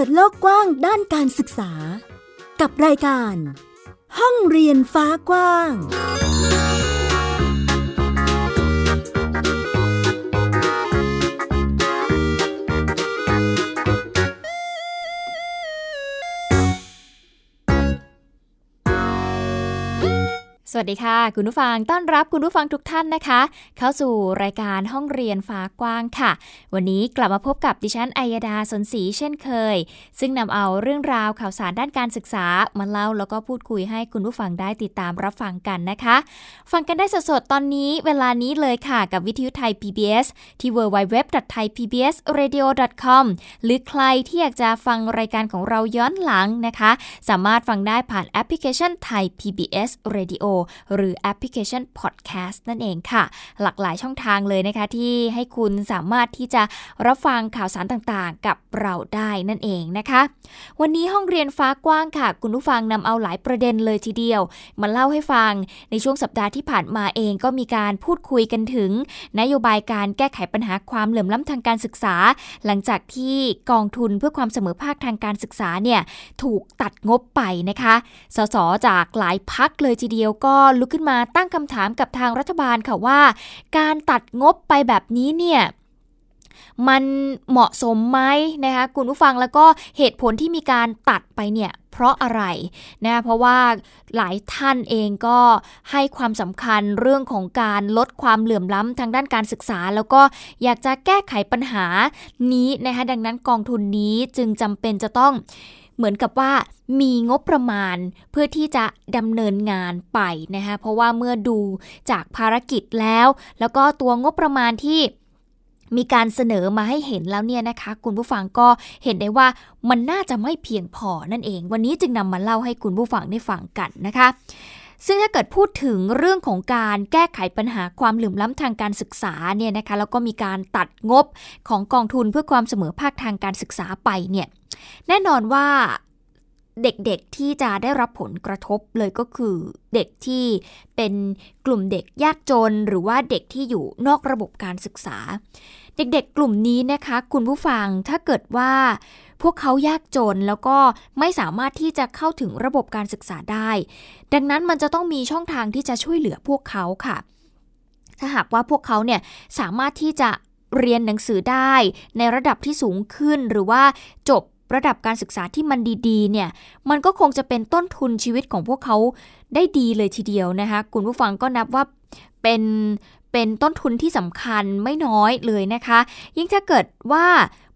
ปิดโลกกว้างด้านการศึกษา กับรายการ ห้องเรียนฟ้ากว้าง สวัสดีค่ะ คุณผู้ฟังต้อนรับคุณผู้ฟังทุกท่านนะคะ เข้าสู่รายการห้องเรียนฟ้ากว้างค่ะ วันนี้กลับมาพบกับดิฉันอัยดาสนศรีเช่นเคย ซึ่งนำเอาเรื่องราวข่าวสารด้านการศึกษามาเล่าแล้วก็พูดคุยให้คุณผู้ฟังได้ติดตามรับฟังกันนะคะ ฟังกันได้สดๆตอนนี้เวลานี้เลยค่ะกับวิทยุไทย PBS ที่ www.thaipbsradio.com หรือใครที่อยากจะฟังรายการของเราย้อนหลังนะคะ สามารถฟังได้ผ่านแอปพลิเคชันไทย PBS Radio หรือแอปพลิเคชัน Podcast นั่นเองค่ะ หลากหลายช่องทางเลยนะคะ ที่ให้คุณสามารถที่จะรับฟังข่าวสารต่างๆ กับเราได้นั่นเองนะคะ วันนี้ห้องเรียนฟ้ากว้างค่ะ คุณผู้ฟังนำเอาหลายประเด็นเลยทีเดียว มาเล่าให้ฟังในช่วงสัปดาห์ที่ผ่านมาเองก็มีการพูดคุยกันถึง นโยบายการแก้ไขปัญหาความเหลื่อมล้ำทางการศึกษา หลังจากที่กองทุนเพื่อความเสมอภาคทางการศึกษาเนี่ยถูกตัดงบไปนะคะ สสจากหลายพักเลยทีเดียวก็ลุกขึ้นมาตั้งคำถามกับทางรัฐบาลค่ะว่า การตัดงบไปแบบนี้เนี่ยมันเหมาะสมไหมนะคะคุณผู้ฟังแล้วก็เหตุผลที่มีการตัดไปเนี่ยเพราะอะไรนะเพราะว่าหลายท่านเองก็ให้ความสำคัญเรื่องของการลดความเหลื่อมล้ำทางด้านการศึกษา แล้วก็อยากจะแก้ไขปัญหานี้นะคะดังนั้นกองทุนนี้จึงจำเป็นจะต้อง เหมือนกับว่ามีงบประมาณเพื่อที่จะดำเนินงานไปนะคะเพราะว่าเมื่อดูจากภารกิจแล้ว แล้วก็ตัวงบประมาณที่มีการเสนอมาให้เห็นแล้วเนี่ยนะคะ คุณผู้ฟังก็เห็นได้ว่ามันน่าจะไม่เพียงพอนั่นเอง วันนี้จึงนำมาเล่าให้คุณผู้ฟังได้ฟังกันนะคะ ซึ่งถ้าเกิดพูดถึงเรื่องของการแก้ไขปัญหาความเหลื่อมล้ำทางการศึกษาเนี่ยนะคะแล้วก็มีการตัดงบของกองทุนเพื่อความเสมอภาคทางการศึกษาไปเนี่ย แน่นอนว่าเด็กๆที่จะได้รับผลกระทบเลยก็คือเด็กที่เป็นกลุ่มเด็กยากจน หรือว่าเด็กที่อยู่นอกระบบการศึกษา เด็กๆกลุ่มนี้นะคะ คุณผู้ฟังถ้าเกิดว่า พวกเขายากจนแล้วก็ไม่สามารถที่จะเข้าถึงระบบการศึกษาได้ ดังนั้นมันจะต้องมีช่องทางที่จะช่วยเหลือพวกเขาค่ะ ถ้าหากว่าพวกเขาเนี่ยสามารถที่จะเรียนหนังสือได้ในระดับที่สูงขึ้นหรือว่าจบ ระดับการศึกษาที่มันดีๆ เนี่ย มันก็คงจะเป็นต้นทุนชีวิตของพวกเขาได้ดีเลยทีเดียวนะคะ คุณผู้ฟังก็นับว่าเป็นเป็นต้นทุนที่สำคัญไม่น้อยเลยนะคะ ยิ่งถ้าเกิดว่า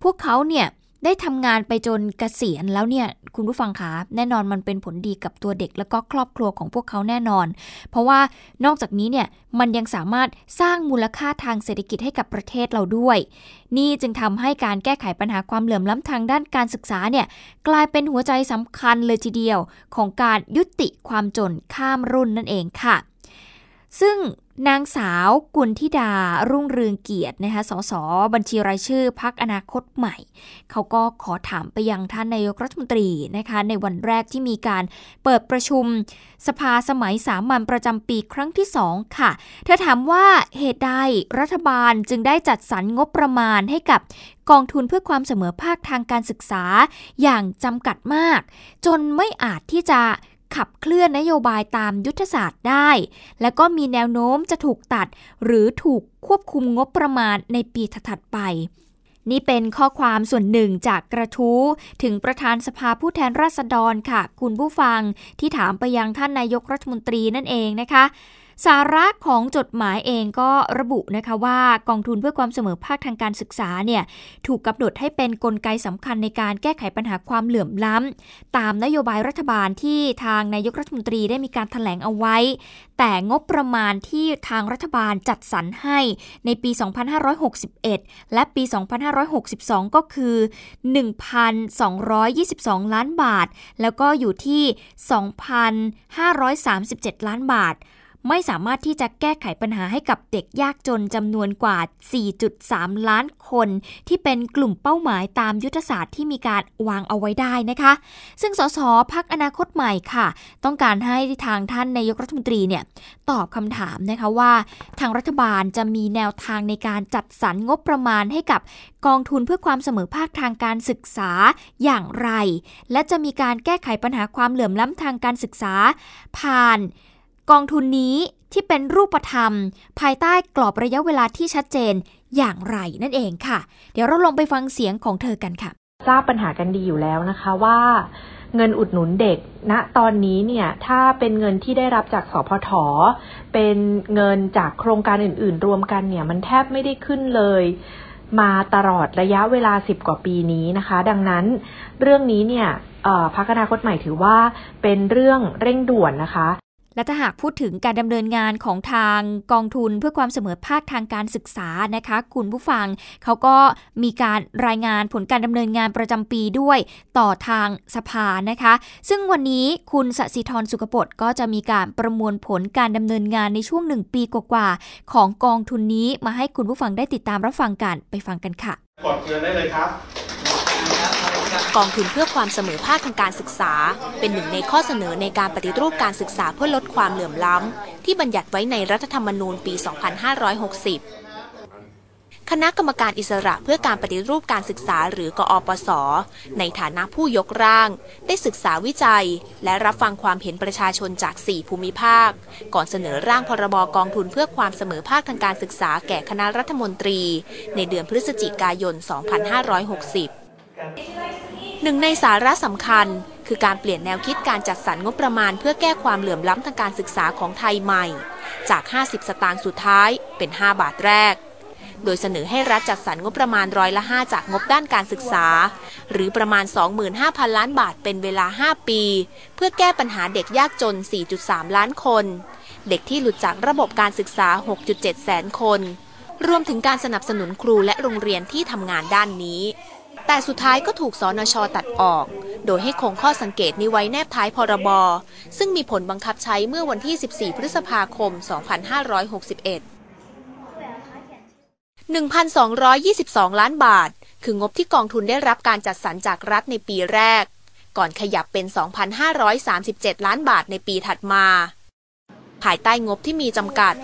พวกเขาเนี่ย ได้ทำงานไปจนเกษียณแล้วเนี่ยคุณผู้ฟังคะแน่นอนมันเป็นผลดีกับตัวเด็ก แล้วก็ครอบครัวของพวกเขาแน่นอน เพราะว่านอกจากนี้เนี่ยมันยังสามารถสร้างมูลค่าทางเศรษฐกิจให้กับประเทศเราด้วย นี่จึงทำให้การแก้ไขปัญหาความเหลื่อมล้ำทางด้านการศึกษาเนี่ยกลายเป็นหัวใจสำคัญเลยทีเดียว ของการยุติความจนข้ามรุ่นนั่นเองค่ะ ซึ่ง นางสาวกุลธิดารุ่งเรืองเกียรตินะคะสสบัญชีรายชื่อพักอนาคตใหม่ เขาก็ขอถามไปยังท่านนายกรัฐมนตรีนะคะในวันแรกที่มีการเปิดประชุมสภาสมัยสามัญประจำปีครั้งที่สองค่ะ เธอถามว่าเหตุใดรัฐบาลจึงได้จัดสรรงบประมาณให้กับกองทุนเพื่อความเสมอภาคทางการศึกษาอย่างจำกัดมาก จนไม่อาจที่จะ ขับเคลื่อนนโยบายตามยุทธศาสตร์ได้ และก็มีแนวโน้มจะถูกตัด หรือถูกควบคุมงบประมาณในปีถัดไป นี่เป็นข้อความส่วนหนึ่งจากกระทู้ถึงประธานสภาผู้แทนราษฎรค่ะ คุณผู้ฟังที่ถามไปยังท่านนายกรัฐมนตรีนั่นเองนะคะ สาระของจดหมายเองก็ระบุนะคะว่ากองทุนเพื่อความเสมอภาคทางการศึกษาเนี่ยถูกกำหนดให้เป็นนกลไกสำคัญในการแก้ไขปัญหาความเหลื่อมล้ำ ตามนโยบายรัฐบาลที่ทางนายกรัฐมนตรีได้มีการถแถลงเอาไว้ แต่งบประมาณที่ทางรัฐบาลจัดสรรให้ในปี 2561 และปี 2562 ก็คือ 1,222 ล้านบาท แล้วก็อยู่ที่ 2,537 ล้านบาท ไม่สามารถที่จะแก้ไขปัญหาให้กับเด็กยากจนจำนวนกว่า 4.3 ล้านคน ที่เป็นกลุ่มเป้าหมายตามยุทธศาสตร์ที่มีการวางเอาไว้ได้นะคะ ซึ่งสสพักอนาคตใหม่ค่ะ ต้องการให้ทางท่านนายกรัฐมนตรีเนี่ยตอบคำถามนะคะว่าทางรัฐบาลจะมีแนวทางในการจัดสรรงบประมาณให้กับกองทุนเพื่อความเสมอภาคทางการศึกษาอย่างไร และจะมีการแก้ไขปัญหาความเหลื่อมล้ำทางการศึกษา ผ่าน กองทุนนี้ที่เป็นรูปธรรม ภายใต้กรอบระยะเวลาที่ชัดเจนอย่างไรนั่นเองค่ะ เดี๋ยวเราลองไปฟังเสียงของเธอกันค่ะ ทราบปัญหากันดีอยู่แล้วนะคะว่าเงินอุดหนุนเด็กณตอนนี้เนี่ยถ้าเป็นเงินที่ได้รับจากสพทเป็นเงินจากโครงการอื่น ๆ รวมกันเนี่ยมันแทบไม่ได้ขึ้นเลย มาตลอดระยะเวลาสิบกว่าปีนี้นะคะ ดังนั้นเรื่องนี้เนี่ยพรรคอนาคตใหม่ถือว่าเป็นเรื่องเร่งด่วนนะคะ และถ้าหากพูดถึงการดำเนินงานของทางกองทุนเพื่อความเสมอภาคทางการศึกษานะคะ คุณผู้ฟังเขาก็มีการรายงานผลการดำเนินงานประจำปีด้วยต่อทางสภานะคะ ซึ่งวันนี้คุณสศิธรสุขปดก็จะมีการประมวลผลการดำเนินงานในช่วงหนึ่งปีกว่าๆของกองทุนนี้มาให้คุณผู้ฟังได้ติดตามรับฟังกันไปฟังกันค่ะกดเงินได้เลยครับ กองทุนเพื่อความเสมอภาคทางการศึกษา เป็นหนึ่งในข้อเสนอในการปฏิรูปการศึกษาเพื่อลดความเหลื่อมล้ำ ที่บัญญัติไว้ในรัฐธรรมนูญปี 2560 คณะกรรมการอิสระเพื่อการปฏิรูปการศึกษาหรือกอปสในฐานะผู้ยกร่าง ได้ศึกษาวิจัย และรับฟังความเห็นประชาชนจาก 4 ภูมิภาค ก่อนเสนอร่างพรบกองทุนเพื่อความเสมอภาคทางการศึกษาแก่คณะรัฐมนตรี ในเดือนพฤศจิกายน 2560 หนึ่งในสาระสำคัญ คือการเปลี่ยนแนวคิดการจัดสรรงบประมาณ เพื่อแก้ความเหลื่อมล้ำทางการศึกษาของไทยใหม่ จาก 50 สตางค์สุดท้ายเป็น 5 บาทแรก โดยเสนอให้รัฐจัดสรรงบประมาณร้อยละ 5 จากงบด้านการศึกษา หรือประมาณ 25,000 ล้านบาทเป็นเวลา 5 ปี เพื่อแก้ปัญหาเด็กยากจน 4.3 ล้านคน เด็กที่หลุดจากระบบการศึกษา 6.7 แสนคน รวมถึงการสนับสนุนครูและโรงเรียนที่ทำงานด้านนี้ แต่สุดท้ายก็ถูกสนชตัดออก โดยให้คงข้อสังเกตนี้ไว้แนบท้ายพรบ ซึ่งมีผลบังคับใช้เมื่อวันที่ 14 พฤษภาคม 2561 1,222 ล้านบาท คืองบที่กองทุนได้รับการจัดสรรจากรัฐในปีแรก ก่อนขยับเป็น 2,537 ล้านบาทในปีถัดมา ภายใต้งบที่มีจำกัด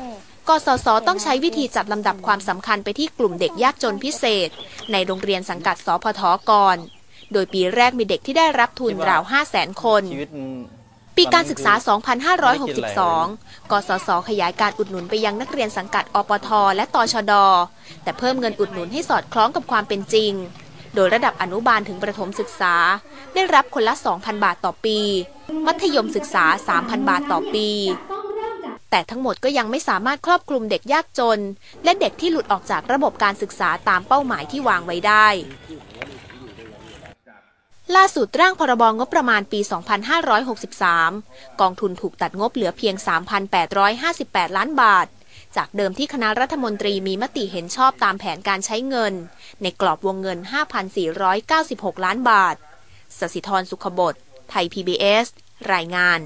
กสศต้องใช้วิธีจัดลำดับความสำคัญไปที่กลุ่มเด็กยากจนพิเศษ ในโรงเรียนสังกัดสพทก่อน โดยปีแรกมีเด็กที่ได้รับทุนราว 5 0 0 0 0 0คนชีวิตมันปีการศึกษา 2562 กสศขยายการอุดหนุนไปยังนักเรียนสังกัดอปท และตชด แต่เพิ่มเงินอุดหนุนให้สอดคล้องกับความเป็นจริง โดยระดับอนุบาลถึงประถมศึกษา ได้รับคนละ 2,000 บาทต่อปี มัธยมศึกษา 3,000 บาทต่อปี แต่ทั้งหมดก็ยังไม่สามารถครอบคลุมเด็กยากจน และเด็กที่หลุดออกจากระบบการศึกษาตามเป้าหมายที่วางไว้ได้ ล่าสุดร่างพรบงบประมาณปี 2563 กองทุนถูกตัดงบเหลือเพียง 3,858 ล้านบาท จากเดิมที่คณะรัฐมนตรีมีมติเห็นชอบตามแผนการใช้เงิน ในกรอบวงเงิน 5,496 ล้านบาทสสิธรสุขบดไทย PBS รายงาน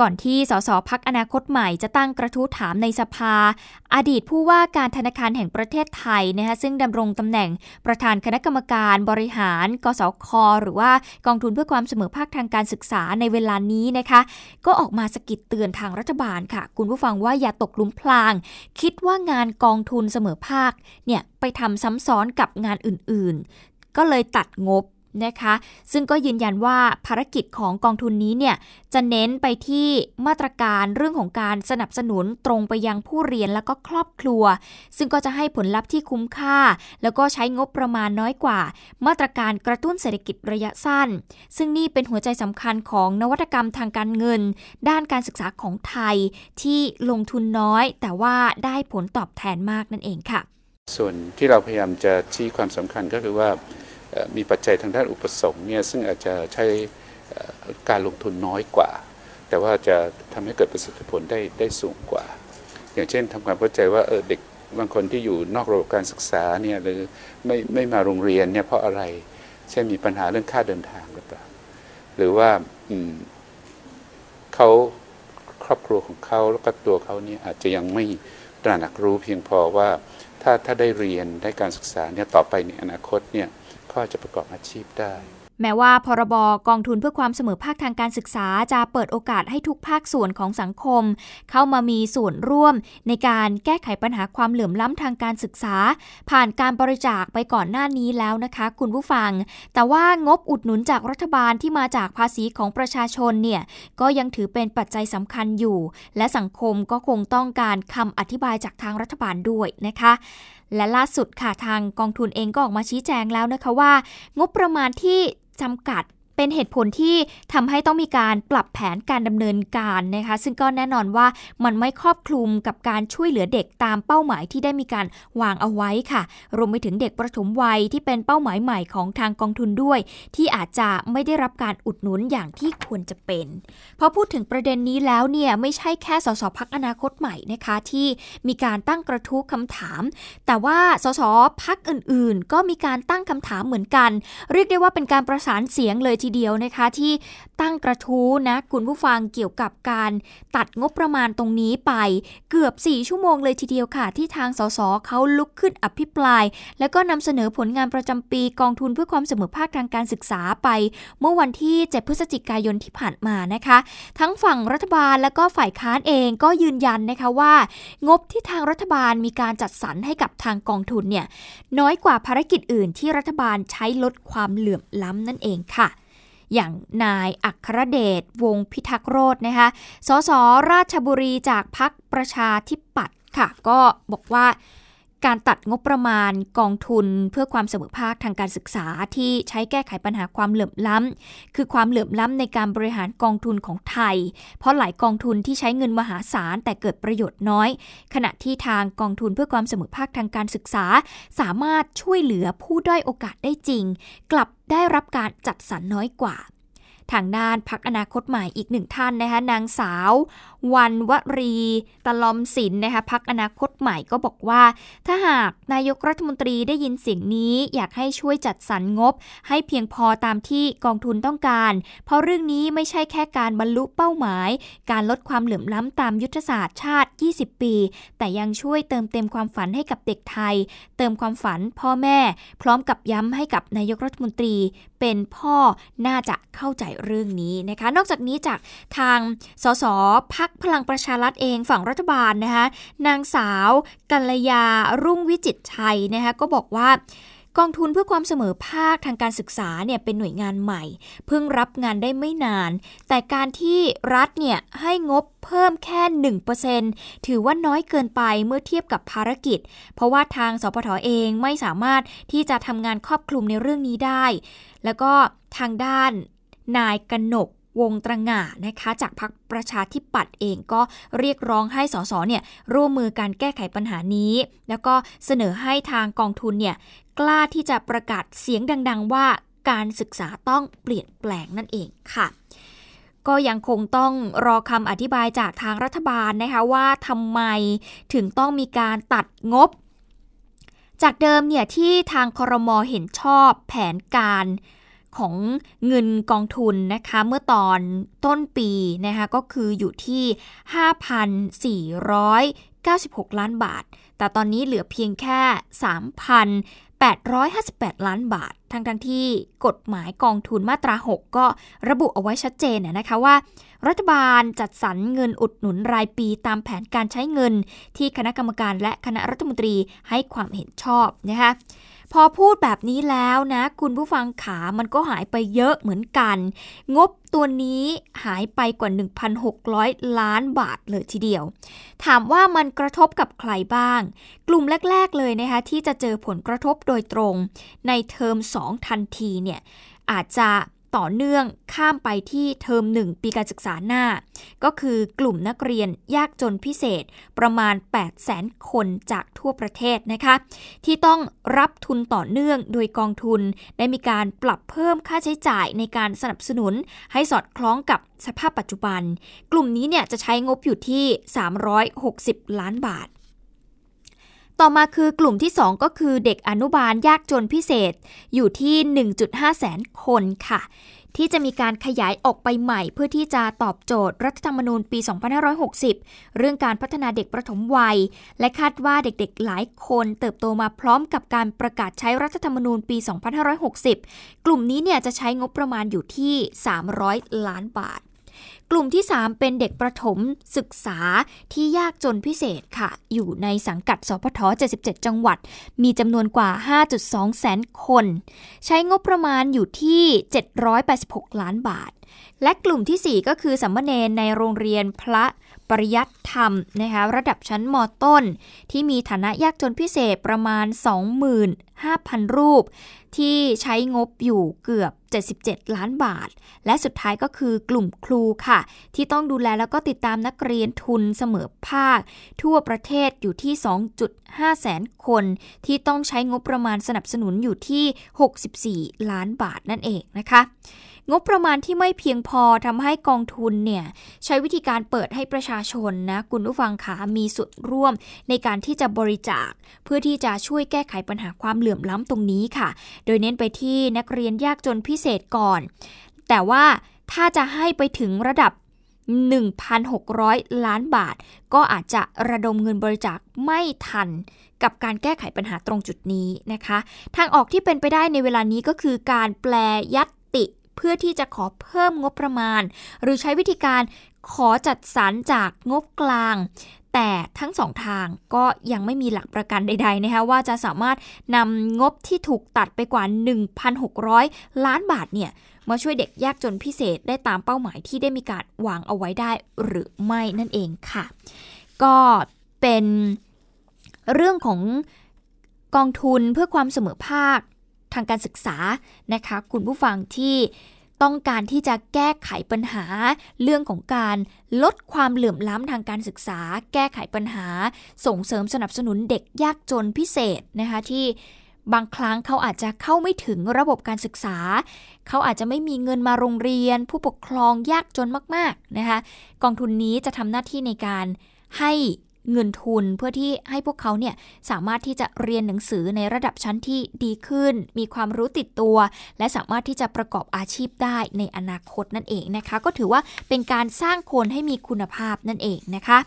ก่อนที่สสพักอนาคตใหม่จะตั้งกระทู้ถามในสภา อดีตผู้ว่าการธนาคารแห่งประเทศไทยนะคะซึ่งดำรงตำแหน่งประธานคณะกรรมการบริหาร กสค หรือว่ากองทุนเพื่อความเสมอภาคทางการศึกษาในเวลานี้นะคะ ก็ออกมาสกิดเตือนทางรัฐบาลค่ะ คุณผู้ฟังว่าอย่าตกหลุมพราง คิดว่างานกองทุนเสมอภาคเนี่ยไปทำซ้ำซ้อนกับงานอื่นๆ ก็เลยตัดงบ นะคะ ซึ่งก็ยืนยันว่าภารกิจของกองทุนนี้เนี่ยจะเน้นไปที่มาตรการเรื่องของการสนับสนุนตรงไปยังผู้เรียนแล้วก็ครอบครัว ซึ่งก็จะให้ผลลัพธ์ที่คุ้มค่า แล้วก็ใช้งบประมาณน้อยกว่า มาตรการกระตุ้นเศรษฐกิจระยะสั้น ซึ่งนี่เป็นหัวใจสำคัญของนวัตกรรมทางการเงิน ด้านการศึกษาของไทยที่ลงทุนน้อย แต่ว่าได้ผลตอบแทนมากนั่นเองค่ะ ส่วนที่เราพยายามจะชี้ความสำคัญก็คือว่า มีปัจจัยทางด้านอุปสงค์เนี่ยซึ่งอาจจะใช้การลงทุนน้อยกว่า แต่ว่าจะทำให้เกิดประสิทธิผลได้ได้สูงกว่า อย่างเช่นทำความเข้าใจว่าเออเด็กบางคนที่อยู่นอกระบบการศึกษาเนี่ยหรือไม่ไม่มาโรงเรียนเนี่ยเพราะอะไร เช่นมีปัญหาเรื่องค่าเดินทางหรือเปล่าหรือว่าอืมเขาครอบครัวของเขาแล้วก็ตัวเขาเนี่ยอาจจะยังไม่ตระหนักรู้เพียงพอว่าถ้าถ้าได้เรียนได้การศึกษาเนี่ยต่อไปในอนาคตเนี่ย เขาจะประกอบอาชีพได้ แม้ว่าพรบกองทุนเพื่อความเสมอภาคทางการศึกษาจะเปิดโอกาสให้ทุกภาคส่วนของสังคม เข้ามามีส่วนร่วม ในการแก้ไขปัญหาความเหลื่อมล้ำทางการศึกษา ผ่านการบริจาคไปก่อนหน้านี้แล้วนะคะคุณผู้ฟัง แต่ว่างบอุดหนุนจากรัฐบาลที่มาจากภาษีของประชาชนเนี่ยก็ยังถือเป็นปัจจัยสำคัญอยู่ และสังคมก็คงต้องการคำอธิบายจากทางรัฐบาลด้วยนะคะ และล่าสุดค่ะทางกองทุนเองก็ออกมาชี้แจงแล้วนะคะว่า งบประมาณที่จำกัด เป็นเหตุผลที่ทำให้ต้องมีการปรับแผนการดำเนินการนะคะ ซึ่งก็แน่นอนว่ามันไม่ครอบคลุมกับการช่วยเหลือเด็กตามเป้าหมายที่ได้มีการวางเอาไว้ค่ะ รวมไปถึงเด็กประถมวัยที่เป็นเป้าหมายใหม่ของทางกองทุนด้วย ที่อาจจะไม่ได้รับการอุดหนุนอย่างที่ควรจะเป็นพอพูดถึงประเด็นนี้แล้วเนี่ยไม่ใช่แค่สสพักอนาคตใหม่นะคะ ที่มีการตั้งกระทู้คำถาม แต่ว่าสสพักอื่นๆ ก็มีการตั้งคำถามเหมือนกัน เรียกได้ว่าเป็นการประสานเสียงเลยทีีเดียวนะคะที่ตั้งกระทู้นะคุณผู้ฟังเกี่ยวกับการตัดงบประมาณตรงนี้ไป เกือบ 4 ชั่วโมงเลยทีเดียวค่ะ ที่ทางสสเขาลุกขึ้นอภิปราย แล้วก็นำเสนอผลงานประจำปีกองทุนเพื่อความเสมอภาคทางการศึกษาไป เมื่อวันที่ 7 พฤศจิกายนที่ผ่านมานะคะ ทั้งฝั่งรัฐบาลและก็ฝ่ายค้านเองก็ยืนยันนะคะว่า งบที่ทางรัฐบาลมีการจัดสรรให้กับทางกองทุนเนี่ยน้อยกว่าภารกิจอื่นที่รัฐบาลใช้ลดความเหลื่อมล้ำนั่นเองค่ะ อย่างนายอัครเดชวงพิทักษ์โรจนะคะ สสราชบุรีจากพักประชาธิปัตย์ค่ะ ก็บอกว่า การตัดงบประมาณกองทุนเพื่อความเสมอภาคทางการศึกษาที่ใช้แก้ไขปัญหาความเหลื่อมล้ำคือความเหลื่อมล้ำในการบริหารกองทุนของไทย เพราะหลายกองทุนที่ใช้เงินมหาศาลแต่เกิดประโยชน์น้อย ขณะที่ทางกองทุนเพื่อความเสมอภาคทางการศึกษา สามารถช่วยเหลือผู้ด้อยโอกาสได้จริง กลับได้รับการจัดสรรน้อยกว่า ทางด้านพักอนาคตใหม่อีกหนึ่งท่านนะคะนางสาว วันวรีตะลอมศิลนะคะพักอนาคตใหม่ก็บอกว่า ถ้าหากนายกรัฐมนตรีได้ยินเสียงนี้ อยากให้ช่วยจัดสรรงบ ให้เพียงพอตามที่กองทุนต้องการ เพราะเรื่องนี้ไม่ใช่แค่การบรรลุเป้าหมาย การลดความเหลื่อมล้ำตามยุทธศาสตร์ชาติ 20 ปี แต่ยังช่วยเติมเต็มความฝันให้กับเด็กไทย เติมความฝันพ่อแม่ พร้อมกับย้ำให้กับนายกรัฐมนตรีเป็นพ่อน่าจะเข้าใจเรื่องนี้นะคะ นอกจากนี้จากทางสสพักพลังประชารัฐเองฝั่งรัฐบาลนะคะนางสาวกัลยารุ่งวิจิตชัยนะคะก็บอกว่ากองทุนเพื่อความเสมอภาคทางการศึกษาเนี่ยเป็นหน่วยงานใหม่ เพิ่งรับงานได้ไม่นาน แต่การที่รัฐเนี่ยให้งบเพิ่มแค่ 1%ถือว่าน้อยเกินไปเมื่อเทียบกับภารกิจ เพราะว่าทางสพทอเองไม่สามารถที่จะทำงานครอบคลุมในเรื่องนี้ได้ แล้วก็ทางด้านนายกนกวงตรงานะคะจากพรรคประชาธิปัตย์เองก็เรียกร้องให้สสเนี่ยร่วมมือการแก้ไขปัญหานี้ แล้วก็เสนอให้ทางกองทุนเนี่ยกล้าที่จะประกาศเสียงดัง ๆ ว่าการศึกษาต้องเปลี่ยนแปลงนั่นเองค่ะก็ยังคงต้องรอคำอธิบายจากทางรัฐบาลนะคะว่าทำไมถึงต้องมีการตัดงบ จากเดิมเนี่ยที่ทางคอรมอเห็นชอบแผนการของเงินกองทุนนะคะเมื่อตอนต้นปีนะคะก็คืออยู่ที่ 5,496 ล้านบาท แต่ตอนนี้เหลือเพียงแค่ 858 ล้านบาท ทั้งทั้งที่กฎหมายกองทุนมาตรา 6 ก็ระบุเอาไว้ชัดเจนนะคะว่า รัฐบาลจัดสรรเงินอุดหนุนรายปีตามแผนการใช้เงิน ที่คณะกรรมการและคณะรัฐมนตรีให้ความเห็นชอบนะคะ พอพูดแบบนี้แล้วนะ คุณผู้ฟังขามันก็หายไปเยอะเหมือนกัน งบตัวนี้หายไปกว่า 1,600 ล้านบาทเลยทีเดียว ถามว่ามันกระทบกับใครบ้าง กลุ่มแรก ๆ เลยนะคะที่จะเจอผลกระทบโดยตรง ในเทอม 2 ทันทีเนี่ยอาจจะ ต่อเนื่องข้ามไปที่เทอมหนึ่งปีการศึกษาหน้า ก็คือกลุ่มนักเรียนยากจนพิเศษประมาณ 8 0 0แสนคนจากทั่วประเทศนะคะ ที่ต้องรับทุนต่อเนื่องโดยกองทุน ได้มีการปรับเพิ่มค่าใช้จ่ายในการสนับสนุน ให้สอดคล้องกับสภาพปัจจุบัน กลุ่มนี้เนี่ยจะใช้งบอยู่ที่ 360 ล้านบาท ต่อมาคือกลุ่มที่ 2 ก็คือเด็กอนุบาลยากจนพิเศษอยู่ที่ 1.5 แสนคนค่ะ ที่จะมีการขยายออกไปใหม่เพื่อที่จะตอบโจทย์รัฐธรรมนูญปี 2560 เรื่องการพัฒนาเด็กประถมวัย และคาดว่าเด็กๆหลายคนเติบโตมาพร้อมกับการประกาศใช้รัฐธรรมนูญปี 2560 กลุ่มนี้เนี่ยจะใช้งบประมาณอยู่ที่ 300 ล้านบาท กลุ่มที่ 3 เป็นเด็กประถมศึกษาที่ยากจนพิเศษค่ะ อยู่ในสังกัดสพท 77 จังหวัด มีจำนวนกว่า 5.2 แสนคน ใช้งบประมาณอยู่ที่ 786 ล้านบาท และกลุ่มที่ 4 ก็คือสัมมเนนในโรงเรียนพระ ปริยัติธรรมนะคะระดับชั้นมต้น ที่มีฐานะยากจนพิเศษประมาณ 25,000 รูป ที่ใช้งบอยู่เกือบ 77 ล้านบาท และสุดท้ายก็คือกลุ่มครูค่ะ ที่ต้องดูแลแล้วก็ติดตามนักเรียนทุนเสมอภาค ทั่วประเทศอยู่ที่ 2.5 แสนคน ที่ต้องใช้งบประมาณสนับสนุนอยู่ที่ 64 ล้านบาทนั่นเองนะคะ งบประมาณที่ไม่เพียงพอทำให้กองทุนเนี่ยใช้วิธีการเปิดให้ประชาชนนะคุณผู้ฟังคะมีส่วนร่วมในการที่จะบริจาค เพื่อที่จะช่วยแก้ไขปัญหาความเหลื่อมล้ำตรงนี้ค่ะ โดยเน้นไปที่นักเรียนยากจนพิเศษก่อน แต่ว่าถ้าจะให้ไปถึงระดับ1,600 ล้านบาท ก็อาจจะระดมเงินบริจาคไม่ทันกับการแก้ไขปัญหาตรงจุดนี้นะคะ ทางออกที่เป็นไปได้ในเวลานี้ก็คือการแปลยัตติ เพื่อที่จะขอเพิ่มงบประมาณ หรือใช้วิธีการขอจัดสรรจากงบกลาง แต่ทั้งสองทางก็ยังไม่มีหลักประกันใด ๆ นะคะว่าจะสามารถนำงบที่ถูกตัดไปกว่า 1,600 ล้านบาทเนี่ยมาช่วยเด็กยากจนพิเศษได้ตามเป้าหมายที่ได้มีการวางเอาไว้ได้หรือไม่นั่นเองค่ะ ก็เป็นเรื่องของกองทุนเพื่อความเสมอภาค ทางการศึกษานะคะ คุณผู้ฟังที่ต้องการที่จะแก้ไขปัญหา เรื่องของการลดความเหลื่อมล้ำทางการศึกษา แก้ไขปัญหา ส่งเสริมสนับสนุนเด็กยากจนพิเศษนะคะที่บางครั้งเขาอาจจะเข้าไม่ถึงระบบการศึกษา เขาอาจจะไม่มีเงินมาโรงเรียน ผู้ปกครองยากจนมากๆนะคะกองทุนนี้จะทำหน้าที่ในการให้ เงินทุนเพื่อที่ให้พวกเขาเนี่ยสามารถที่จะเรียนหนังสือในระดับชั้นที่ดีขึ้น มีความรู้ติดตัว และสามารถที่จะประกอบอาชีพได้ในอนาคตนั่นเองนะคะ ก็ถือว่าเป็นการสร้างคนให้มีคุณภาพนั่นเองนะคะ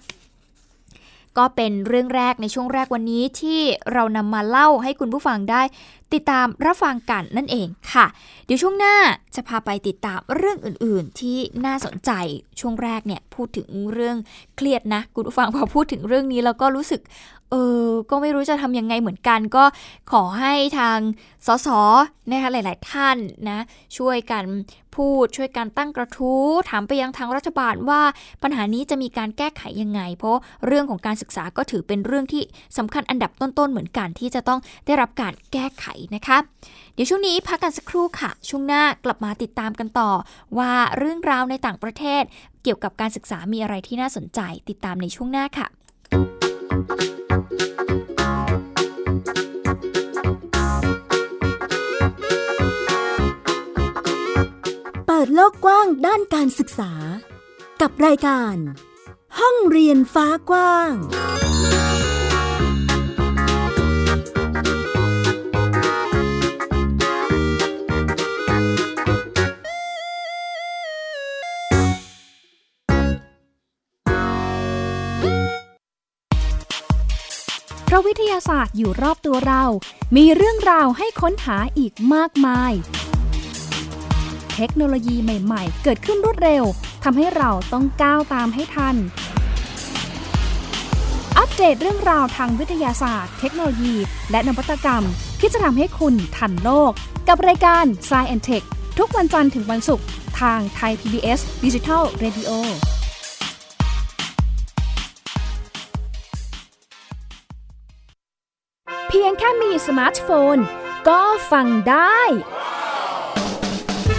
ก็เป็นเรื่องแรกในช่วงแรกวันนี้ที่เรานำมาเล่าให้คุณผู้ฟังได้ ติดตามรับฟังกันนั่นเองค่ะ เดี๋ยวช่วงหน้าจะพาไปติดตามเรื่องอื่น ๆ ที่น่าสนใจช่วงแรกเนี่ยพูดถึงเรื่องเครียดนะ คุณผู้ฟังพอพูดถึงเรื่องนี้แล้วก็รู้สึก เออก็ไม่รู้จะทำยังไงเหมือนกันก็ขอให้ทางสสนะคะหลาย ๆ ท่านนะช่วยกันพูดช่วยกันตั้งกระทู้ถามไปยังทางรัฐบาลว่าปัญหานี้จะมีการแก้ไขยังไง เพราะเรื่องของการศึกษาก็ถือเป็นเรื่องที่สำคัญอันดับต้น ๆ เหมือนกันที่จะต้องได้รับการแก้ไขนะคะ เดี๋ยวช่วงนี้พักกันสักครู่ค่ะ ช่วงหน้ากลับมาติดตามกันต่อ ว่าเรื่องราวในต่างประเทศ เกี่ยวกับการศึกษามีอะไรที่น่าสนใจ ติดตามในช่วงหน้าค่ะิดโลกกว้างด้านการศึกษา กับรายการ ห้องเรียนฟ้ากว้าง เพราะวิทยาศาสตร์อยู่รอบตัวเรา มีเรื่องราวให้ค้นหาอีกมากมาย เทคโนโลยีใหม่ๆ เกิดขึ้นรวดเร็วทำให้เราต้องก้าวตามให้ทัน อัปเดตเรื่องราวทางวิทยาศาสตร์ เทคโนโลยี และนวัตกรรม ที่จะทำให้คุณทันโลก กับรายการ s c i e n Tech ทุกวันจันทร์ถึงวันศุกร์ทางไทย PBS Digital Radio เพียงแค่มีสมาร์ทโฟน ก็ฟังได้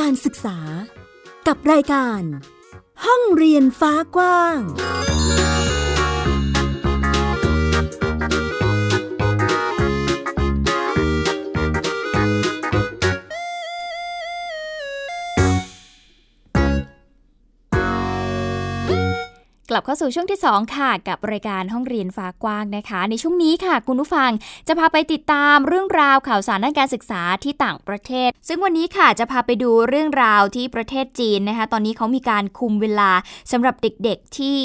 การศึกษา กับรายการ ห้องเรียนฟ้ากว้าง ลับเข้าสู่ช่วงที่ 2 ค่ะ กับรายการห้องเรียนฟ้ากว้างนะคะ ในช่วงนี้ค่ะ คุณผู้ฟังจะพาไปติดตามเรื่องราวข่าวสารด้านการศึกษาที่ต่างประเทศ ซึ่งวันนี้ค่ะจะพาไปดูเรื่องราวที่ประเทศจีนนะคะ ตอนนี้เขามีการคุมเวลาสำหรับเด็กๆที่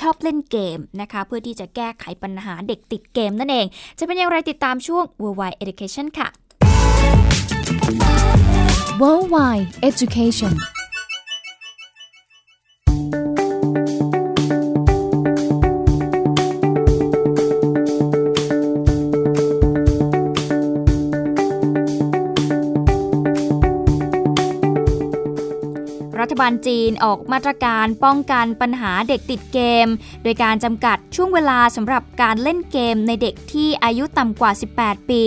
ชอบเล่นเกมนะคะ เพื่อที่จะแก้ไขปัญหาเด็กติดเกมนั่นเอง จะเป็นอย่างไรติดตามช่วง Worldwide Education ค่ะ Worldwide Education บาลจีนออกมาตรการป้องกันปัญหาเด็กติดเกม โดยการจำกัดช่วงเวลาสำหรับการเล่นเกมในเด็กที่อายุต่ำกว่า 18 ปี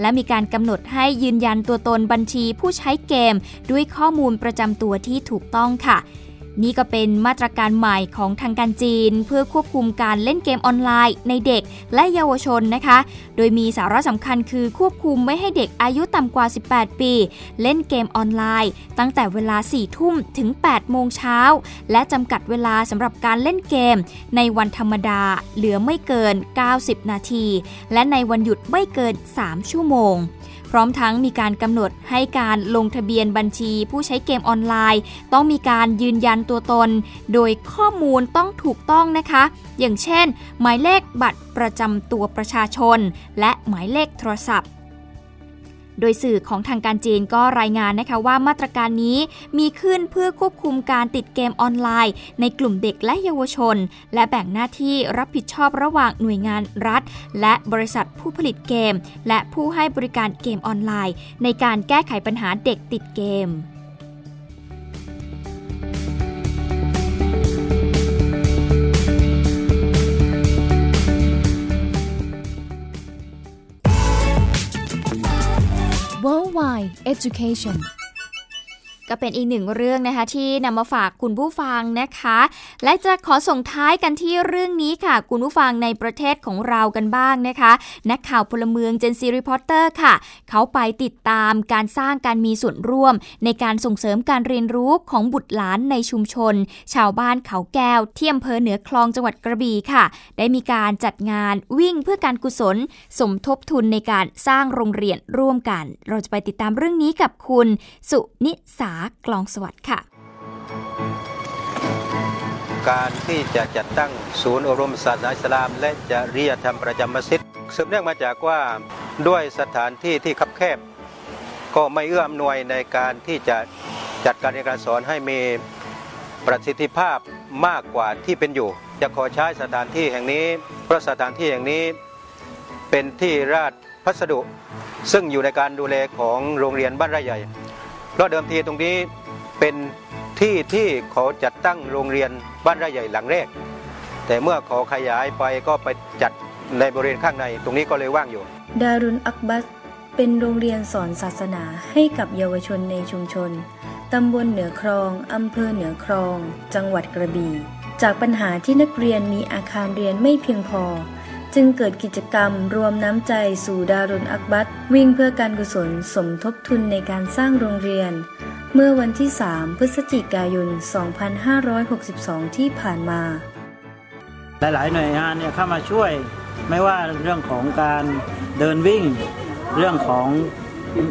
และมีการกำหนดให้ยืนยันตัวตนบัญชีผู้ใช้เกม ด้วยข้อมูลประจำตัวที่ถูกต้องค่ะ นี่ก็เป็นมาตรการใหม่ของทางการจีน เพื่อควบคุมการเล่นเกมออนไลน์ ในเด็กและเยาวชนนะคะ โดยมีสาระสำคัญคือควบคุมไม่ให้เด็กอายุต่ำกว่า 18 ปี เล่นเกมออนไลน์ ตั้งแต่เวลา 4 ทุ่มถึง 8 โมงเช้า และจำกัดเวลาสำหรับการเล่นเกม ในวันธรรมดาเหลือไม่เกิน 90 นาที และในวันหยุดไม่เกิน 3 ชั่วโมง ร้อมทั้งมีการกำหนดให้การลงทะเบียนบัญชีผู้ใช้เกมออนไลน์ ต้องมีการยืนยันตัวตน โดยข้อมูลต้องถูกต้องนะคะ อย่างเช่น หมายเลขบัตรประจำตัวประชาชน และหมายเลขโทรศัพท์ โดยสื่อของทางการจีนก็รายงานนะคะว่ามาตรการนี้มีขึ้นเพื่อควบคุมการติดเกมออนไลน์ ในกลุ่มเด็กและเยาวชน และแบ่งหน้าที่รับผิดชอบระหว่างหน่วยงานรัฐ และบริษัทผู้ผลิตเกม และผู้ให้บริการเกมออนไลน์ ในการแก้ไขปัญหาเด็กติดเกม Worldwide Education ก็เป็นอีกหนึ่งเรื่องนะคะที่นำมาฝากคุณผู้ฟังนะคะ และจะขอส่งท้ายกันที่เรื่องนี้ค่ะ คุณผู้ฟังในประเทศของเรากันบ้างนะคะ นักข่าวพลเมือง Gen Z Reporter ค่ะ เขาไปติดตามการสร้างการมีส่วนร่วม ในการส่งเสริมการเรียนรู้ของบุตรหลานในชุมชน ชาวบ้านเขาแก้วที่อำเภอเหนือคลองจังหวัดกระบี่ค่ะ ได้มีการจัดงานวิ่งเพื่อการกุศล สมทบทุนในการสร้างโรงเรียนร่วมกัน เราจะไปติดตามเรื่องนี้กับคุณ สุนิสากลองสวัสดิ์ค่ะ การที่จะจัดตั้งศูนย์อบรมศาสนาอิสลาม และจะเรียธรรมประจำมัสยิดสืบเนื่องมาจากว่าด้วยสถานที่ที่คับแคบ ก็ไม่เอื้ออำนวยในการที่จะจัดการเรียนการสอนให้มีประสิทธิภาพมากกว่าที่เป็นอยู่ จะขอใช้สถานที่แห่งนี้ เพราะสถานที่แห่งนี้เป็นที่ราชพัสดุ ซึ่งอยู่ในการดูแลของโรงเรียนบ้านไร่ใหญ่ เพราะเดิมทีตรงนี้เป็นที่ที่เขาจัดตั้งโรงเรียนบ้านไร่ใหญ่หลังแรก แต่เมื่อเขาขยายไปก็ไปจัดในบริเวณข้างในตรงนี้ก็เลยว่างอยู่ ดารุนอักบัสเป็นโรงเรียนสอนศาสนาให้กับเยาวชนในชุมชน ตำบลเหนือคลอง อำเภอเหนือคลอง จังหวัดกระบี่ จากปัญหาที่นักเรียนมีอาคารเรียนไม่เพียงพอ จึงเกิดกิจกรรมรวมน้ำใจสู่ดารุนอักบัสวิ่งเพื่อการกุศลสมทบทุนในการสร้างโรงเรียน เมื่อวันที่ 3 พฤศจิกายน 2562 ที่ผ่านมา หลาย ๆ หน่วยงานเนี่ยเข้ามาช่วยไม่ว่าเรื่องของการเดินวิ่ง เรื่องของ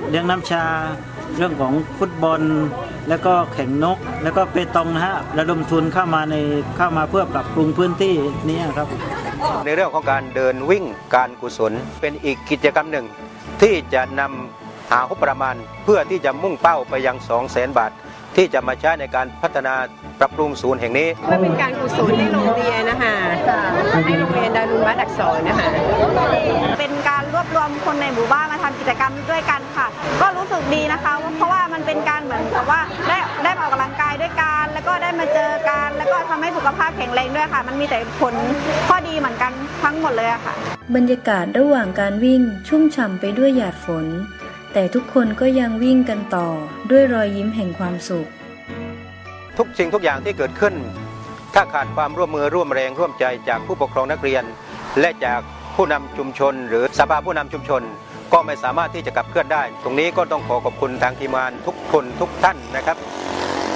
เลี้ยงน้ำชา เรื่องของฟุตบอล แล้วก็แข่งนก แล้วก็เปตองนะฮะระดมทุนเข้ามาในเข้ามาเพื่อปรับปรุงพื้นที่นี้ครับ ในเรื่องของการเดินวิ่งการกุศลเป็นอีกกิจกรรมหนึ่ง ที่จะนำหางบประมาณ เพื่อที่จะมุ่งเป้าไปยัง2 0 0แสนบาทที่จะมาใช้ในการพัฒนาปรับปรุงศูนย์แห่งนี้เพื่อเป็นการกุศลให้โรงเรียนนะคะให้โรงเรียนดารุณวัดอักษรนะคะเป็นการรวบรวมคนในหมู่บ้านมาทำกิจกรรมด้วยกันค่ะ การเหมือนกับว่าได้ได้มาออกกำลังกายด้วยกัน แล้วก็ได้มาเจอกัน แล้วก็ทำให้สุขภาพแข็งแรงด้วยค่ะ มันมีแต่ผลข้อดีเหมือนกันทั้งหมดเลยอะค่ะ บรรยากาศระหว่างการวิ่งชุ่มฉ่ำไปด้วยหยาดฝน แต่ทุกคนก็ยังวิ่งกันต่อด้วยรอยยิ้มแห่งความสุข ทุกสิ่งทุกอย่างที่เกิดขึ้น ถ้าขาดความร่วมมือร่วมแรงร่วมใจจากผู้ปกครองนักเรียน และจากผู้นำชุมชน หรือสภาผู้นำชุมชน ก็ไม่สามารถที่จะขับเคลื่อนได้ ตรงนี้ก็ต้องขอขอบคุณทางทีมงานทุกคนทุกท่านนะครับ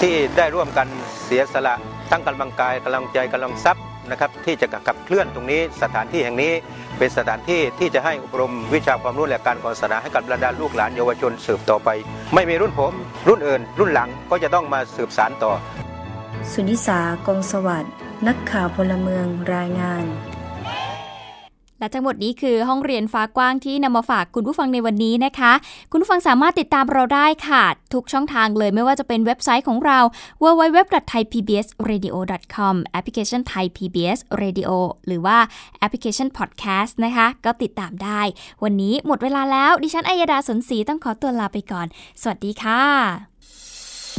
ที่ได้ร่วมกันเสียสละทั้งกำลังกายกำลังใจกำลังทรัพย์นะครับที่จะขับเคลื่อนตรงนี้สถานที่แห่งนี้เป็นสถานที่ที่จะให้อบรมวิชาความรู้และการศาสนาให้กับบรรดาลูกหลานเยาวชนสืบต่อไป ไม่มีรุ่นผม รุ่นอื่น รุ่นหลังก็จะต้องมาสืบสานต่อ สุนิสากองสวัสดิ์นักข่าวพลเมืองรายงาน และทั้งหมดนี้คือห้องเรียนฟ้ากว้างที่นำมาฝากคุณผู้ฟังในวันนี้นะคะ คุณผู้ฟังสามารถติดตามเราได้ค่ะ ทุกช่องทางเลยไม่ว่าจะเป็นเว็บไซต์ของเรา www.thaipbsradio.com แอปพลิเคชัน Thai PBS Radio หรือว่าแอปพลิเคชัน Podcast นะคะ ก็ติดตามได้ วันนี้หมดเวลาแล้ว ดิฉันอัยดาสนศรีต้องขอตัวลาไปก่อน สวัสดีค่ะ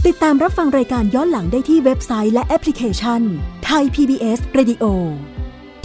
ติดตามรับฟังรายการย้อนหลังได้ที่เว็บไซต์และแอปพลิเคชันไทย PBS Radio